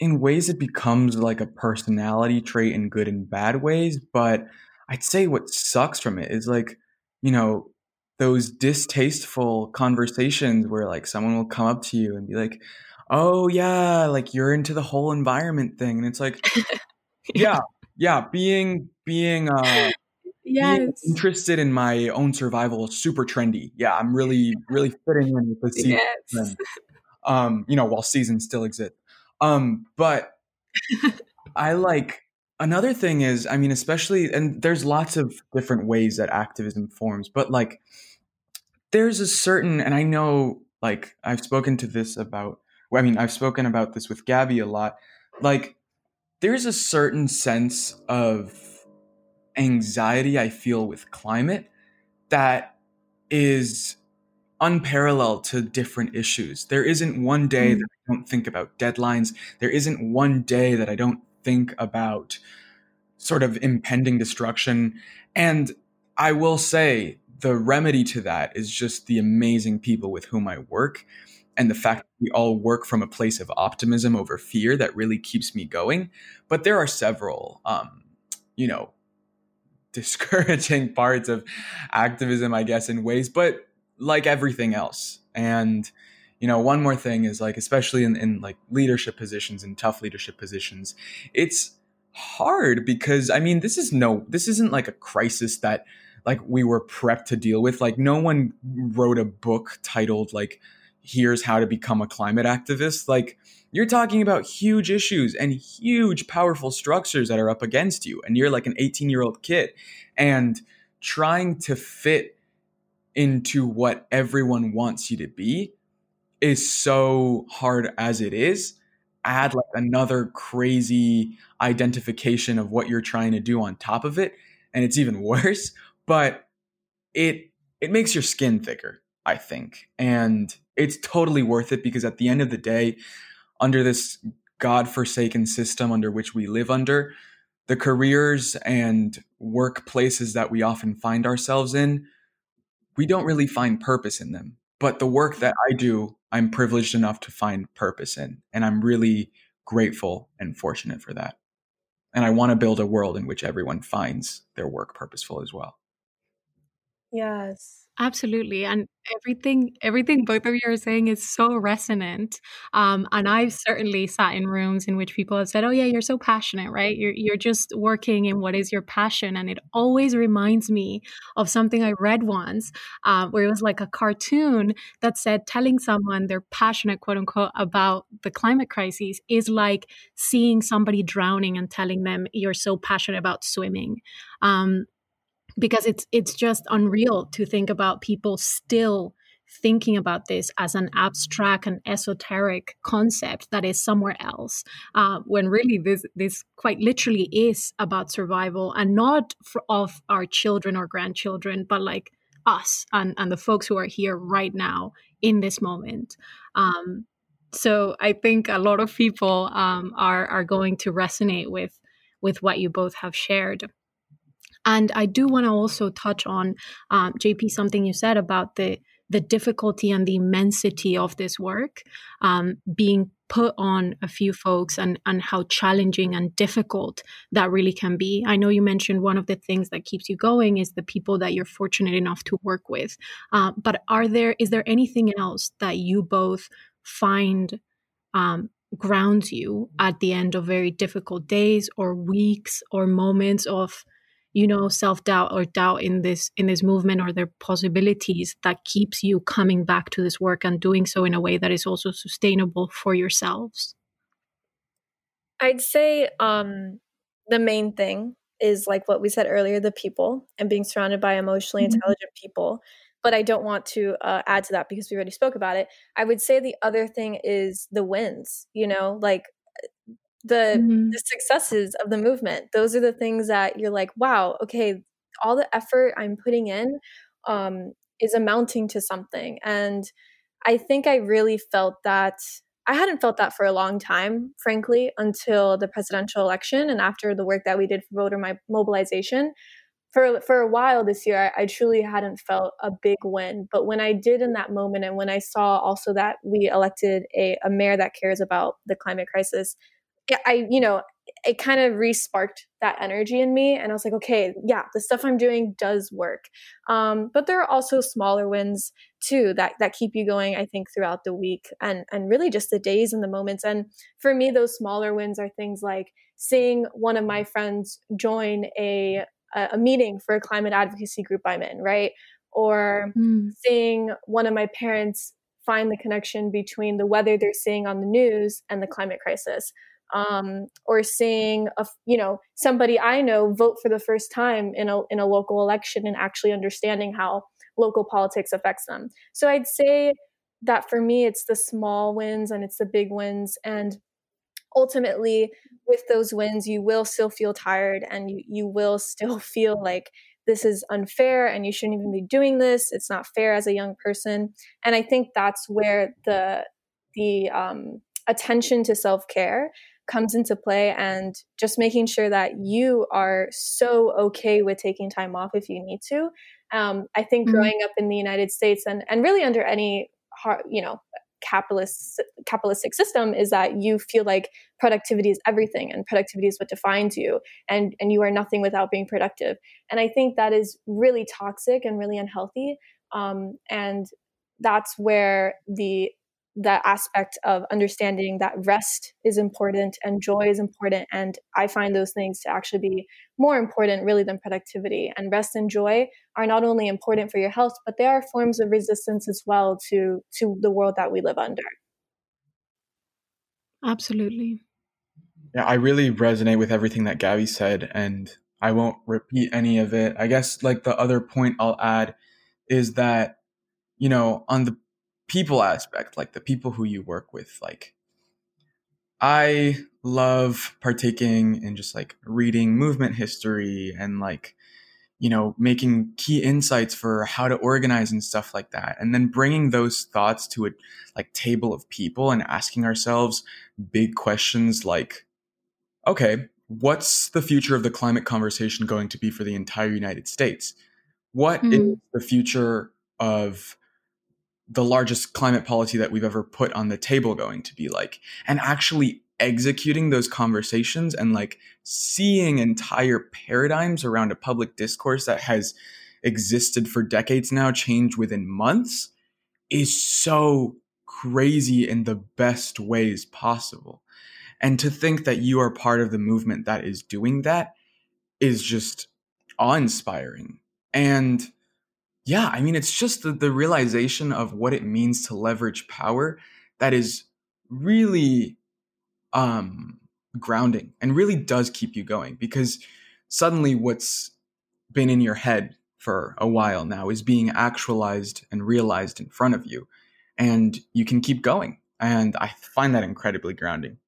in ways it becomes like a personality trait in good and bad ways, but I'd say what sucks from it is like, you know, those distasteful conversations where like someone will come up to you and be like, "Oh yeah, like you're into the whole environment thing." And it's like, yeah, yeah, being being uh being Yes. interested in my own survival is super trendy. Yeah, I'm really really fitting in with the season Yes. Um, you know, while seasons still exist. Um, but I like another thing is, I mean, especially and there's lots of different ways that activism forms, but like there's a certain and I know like I've spoken to this about I mean, I've spoken about this with Gabby a lot. Like there's a certain sense of anxiety I feel with climate that is unparalleled to different issues. There isn't one day that Mm. I don't think about deadlines. There isn't one day that I don't think about sort of impending destruction. And I will say the remedy to that is just the amazing people with whom I work and the fact that we all work from a place of optimism over fear that really keeps me going. But there are several, um, you know, discouraging parts of activism, I guess, in ways, but like everything else. And, you know, one more thing is like, especially in, in like leadership positions and tough leadership positions, it's hard because I mean, this is no, this isn't like a crisis that like we were prepped to deal with. Like, no one wrote a book titled like, here's how to become a climate activist. Like, you're talking about huge issues and huge powerful structures that are up against you and you're like an 18 year old kid and trying to fit into what everyone wants you to be is so hard as it is add like another crazy identification of what you're trying to do on top of it and it's even worse but it it makes your skin thicker i think and it's totally worth it because at the end of the day under this god-forsaken system under which we live under the careers and workplaces that we often find ourselves in we don't really find purpose in them but the work that mm-hmm. i do i'm privileged enough to find purpose in and i'm really grateful and fortunate for that. And i want to build a world in which everyone finds their work purposeful as well. Yes. Absolutely. And everything everything both of you are saying is so resonant. Um, and I've certainly sat in rooms in which people have said, Oh yeah, you're so passionate, right? You're you're just working in what is your passion. And it always reminds me of something I read once, uh, where it was like a cartoon that said telling someone they're passionate, quote unquote, about the climate crisis is like seeing somebody drowning and telling them you're so passionate about swimming. Um, because it's it's just unreal to think about people still thinking about this as an abstract and esoteric concept that is somewhere else uh, when really this this quite literally is about survival and not for, of our children or grandchildren but like us and, and the folks who are here right now in this moment. Um, so i think a lot of people um, are are going to resonate with with what you both have shared and I do want to also touch on, um, JP, something you said about the the difficulty and the immensity of this work um, being put on a few folks and and how challenging and difficult that really can be. I know you mentioned one of the things that keeps you going is the people that you're fortunate enough to work with. Uh, but are there is there anything else that you both find um, grounds you at the end of very difficult days or weeks or moments of you know self-doubt or doubt in this in this movement or their possibilities that keeps you coming back to this work and doing so in a way that is also sustainable for yourselves I'd say um, the main thing is like what we said earlier the people and being surrounded by emotionally Mhm. intelligent people. But I don't want to uh, add to that because we already spoke about it. I would say the other thing is the wins, you know, like the Mhm. the successes of the movement. Those are the things that you're like, wow, okay, all the effort I'm putting in um, is amounting to something. And I think I really felt that. I hadn't felt that for a long time, frankly, until the presidential election and after the work that we did for voter mobilization. for for a while this year, I, I, truly hadn't felt a big win. But when I did in that moment, and when I saw also that we elected a, a mayor that cares about the climate crisis, I you know it kind of re-sparked that energy in me, and I was like, okay, yeah, the stuff I'm doing does work. Um, but there are also smaller wins too that that keep you going. I think throughout the week and and really just the days and the moments. And for me, those smaller wins are things like seeing one of my friends join a a, meeting for a climate advocacy group I'm in, right? Or mm. seeing one of my parents find the connection between the weather they're seeing on the news and the climate crisis. Um, or seeing a you know somebody I know vote for the first time in a in a local election and actually understanding how local politics affects them. So I'd say that for me, it's the small wins and it's the big wins, and ultimately with those wins you will still feel tired and you, you will still feel like this is unfair and you shouldn't even be doing this. It's not fair as a young person. And i think that's where the the um, attention to self-care comes into play and just making sure that you are so okay with taking time off if you need to. Um, i think mm-hmm. growing up in the united states and, and really under any you know capitalist capitalistic system is that you feel like productivity is everything and productivity is what defines you and and you are nothing without being productive. And i think that is really toxic and really unhealthy. Um, and that's where the that aspect of understanding that rest is important and joy is important. And I find those things to actually be more important, really, than productivity. And rest and joy are not only important for your health, but they are forms of resistance as well to, to the world that we live under. Absolutely. Yeah, I really resonate with everything that Gabby said, and I won't repeat any of it. I guess, like, the other point I'll add is that, you know, on the people aspect, like the people who you work with, like I love partaking in just like reading movement history and like, you know, making key insights for how to organize and stuff like that. And then bringing those thoughts to a like table of people and asking ourselves big questions like, okay, what's the future of the climate conversation going to be for the entire United States? What mm-hmm. is the future of the largest climate policy that we've ever put on the table going to be like and actually executing those conversations and like seeing entire paradigms around a public discourse that has existed for decades now change within months is so crazy in the best ways possible. And to think that you are part of the movement that is doing that is just awe-inspiring. And yeah, I mean, it's just the, the realization of what it means to leverage power that is really um, grounding and really does keep you going because suddenly what's been in your head for a while now is being actualized and realized in front of you and you can keep going and i find that incredibly grounding.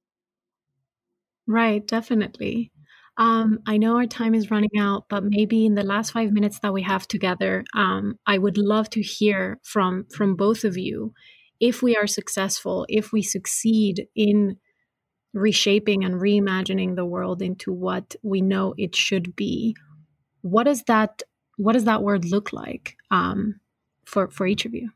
Right definitely um, I know our time is running out, but maybe in the last five minutes that we have together, um, I would love to hear from from both of you if we are successful, if we succeed in reshaping and reimagining the world into what we know it should be. What does that what does that word look like um, for for each of you?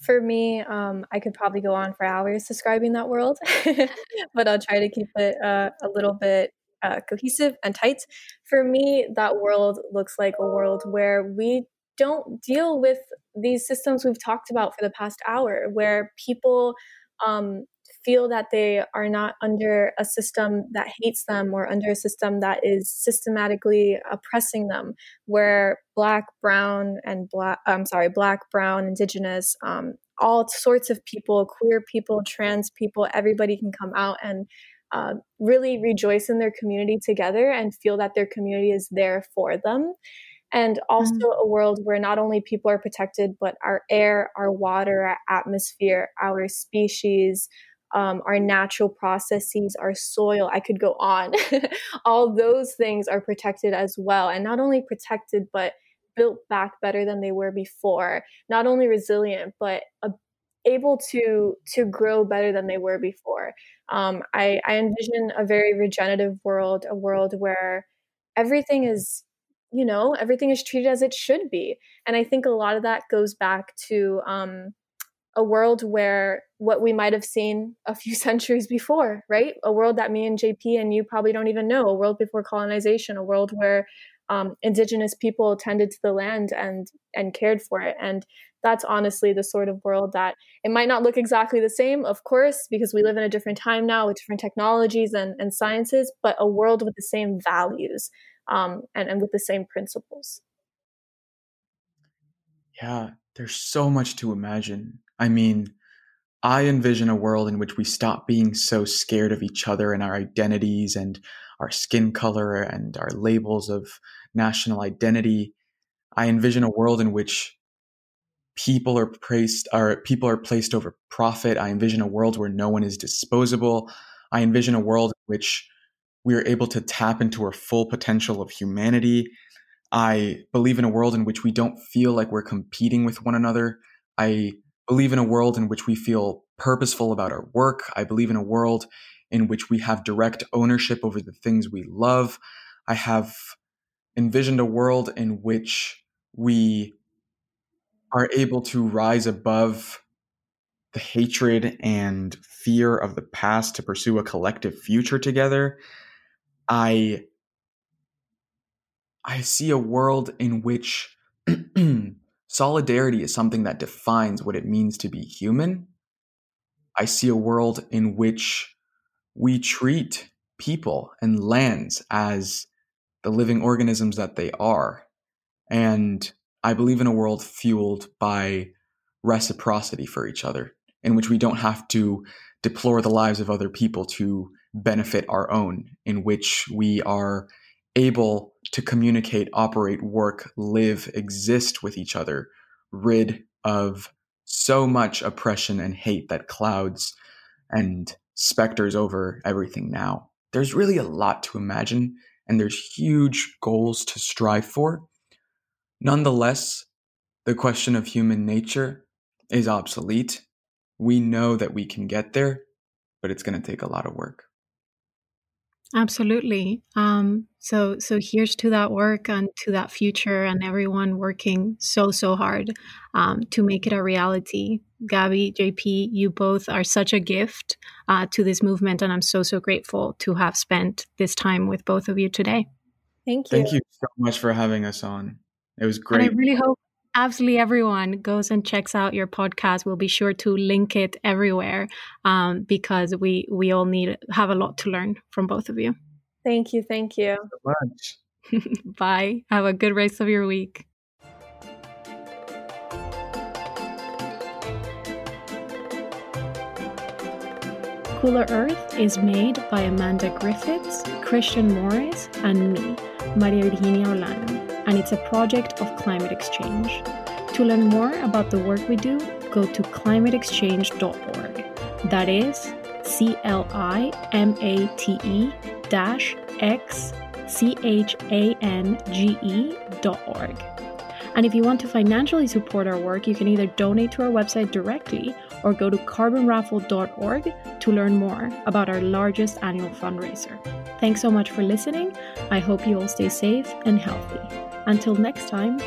For me, um, I could probably go on for hours describing that world, but I'll try to keep it uh, a little bit uh, cohesive and tight. For me, that world looks like a world where we don't deal with these systems we've talked about for the past hour, where people um, feel that they are not under a system that hates them or under a system that is systematically oppressing them, where black, brown, and black, I'm sorry, black, brown, indigenous, um, all sorts of people, queer people, trans people, everybody can come out and uh, really rejoice in their community together and feel that their community is there for them. And also mm-hmm. a world where not only people are protected, but our air, our water, our atmosphere, our species, um, our natural processes, our soil, I could go on. All those things are protected as well. And not only protected, but built back better than they were before. Not only resilient, but a, able to to grow better than they were before. Um, I, I envision a very regenerative world, a world where everything is you know everything is treated as it should be and i think a lot of that goes back to um, a world where what we might have seen a few centuries before right a world that me and jp and you probably don't even know a world before colonization a world where um, indigenous people tended to the land and and cared for it and that's honestly the sort of world that it might not look exactly the same of course because we live in a different time now with different technologies and, and sciences but a world with the same values um, and, and with the same principles. Yeah, there's so much to imagine. I mean, I envision a world in which we stop being so scared of each other and our identities and our skin color and our labels of national identity. I envision a world in which people are placed are people are placed over profit. I envision a world where no one is disposable. I envision a world in which we are able to tap into our full potential of humanity. I believe in a world in which we don't feel like we're competing with one another. I believe in a world in which we feel purposeful about our work. I believe in a world in which we have direct ownership over the things we love. I have envisioned a world in which we are able to rise above the hatred and fear of the past to pursue a collective future together. I I see a world in which solidarity is something that defines what it means to be human. I see a world in which we treat people and lands as the living organisms that they are. And I believe in a world fueled by reciprocity for each other, in which we don't have to deplore the lives of other people to benefit our own, in which we are able to communicate, operate, work, live, exist with each other, rid of so much oppression and hate that clouds and specters over everything now. There's really a lot to imagine, and there's huge goals to strive for. Nonetheless, the question of human nature is obsolete. We know that we can get there, but it's going to take a lot of work. Absolutely. Um, so so here's to that work and to that future and everyone working so so hard um, to make it a reality. Gabby, JP, you both are such a gift uh, to this movement, and I'm so so grateful to have spent this time with both of you today. Thank you. Thank you so much for having us on. It was great. And I really hope absolutely everyone goes and checks out your podcast. We'll be sure to link it everywhere um, because we we all need have a lot to learn from both of you. Thank you thank you. So much. Bye. Have a good rest of your week. Cooler Earth is made by Amanda Griffiths, Christian Morris, and me, Maria Virginia Olano and it's a project of Climate XChange. To learn more about the work we do, go to climate-xchange.org. That is C L I M A T E dash X C H A N G E dot org. And if you want to financially support our work, you can either donate to our website directly or go to carbonraffle.org to learn more about our largest annual fundraiser. Thanks so much for listening. I hope you all stay safe and healthy. Until next time,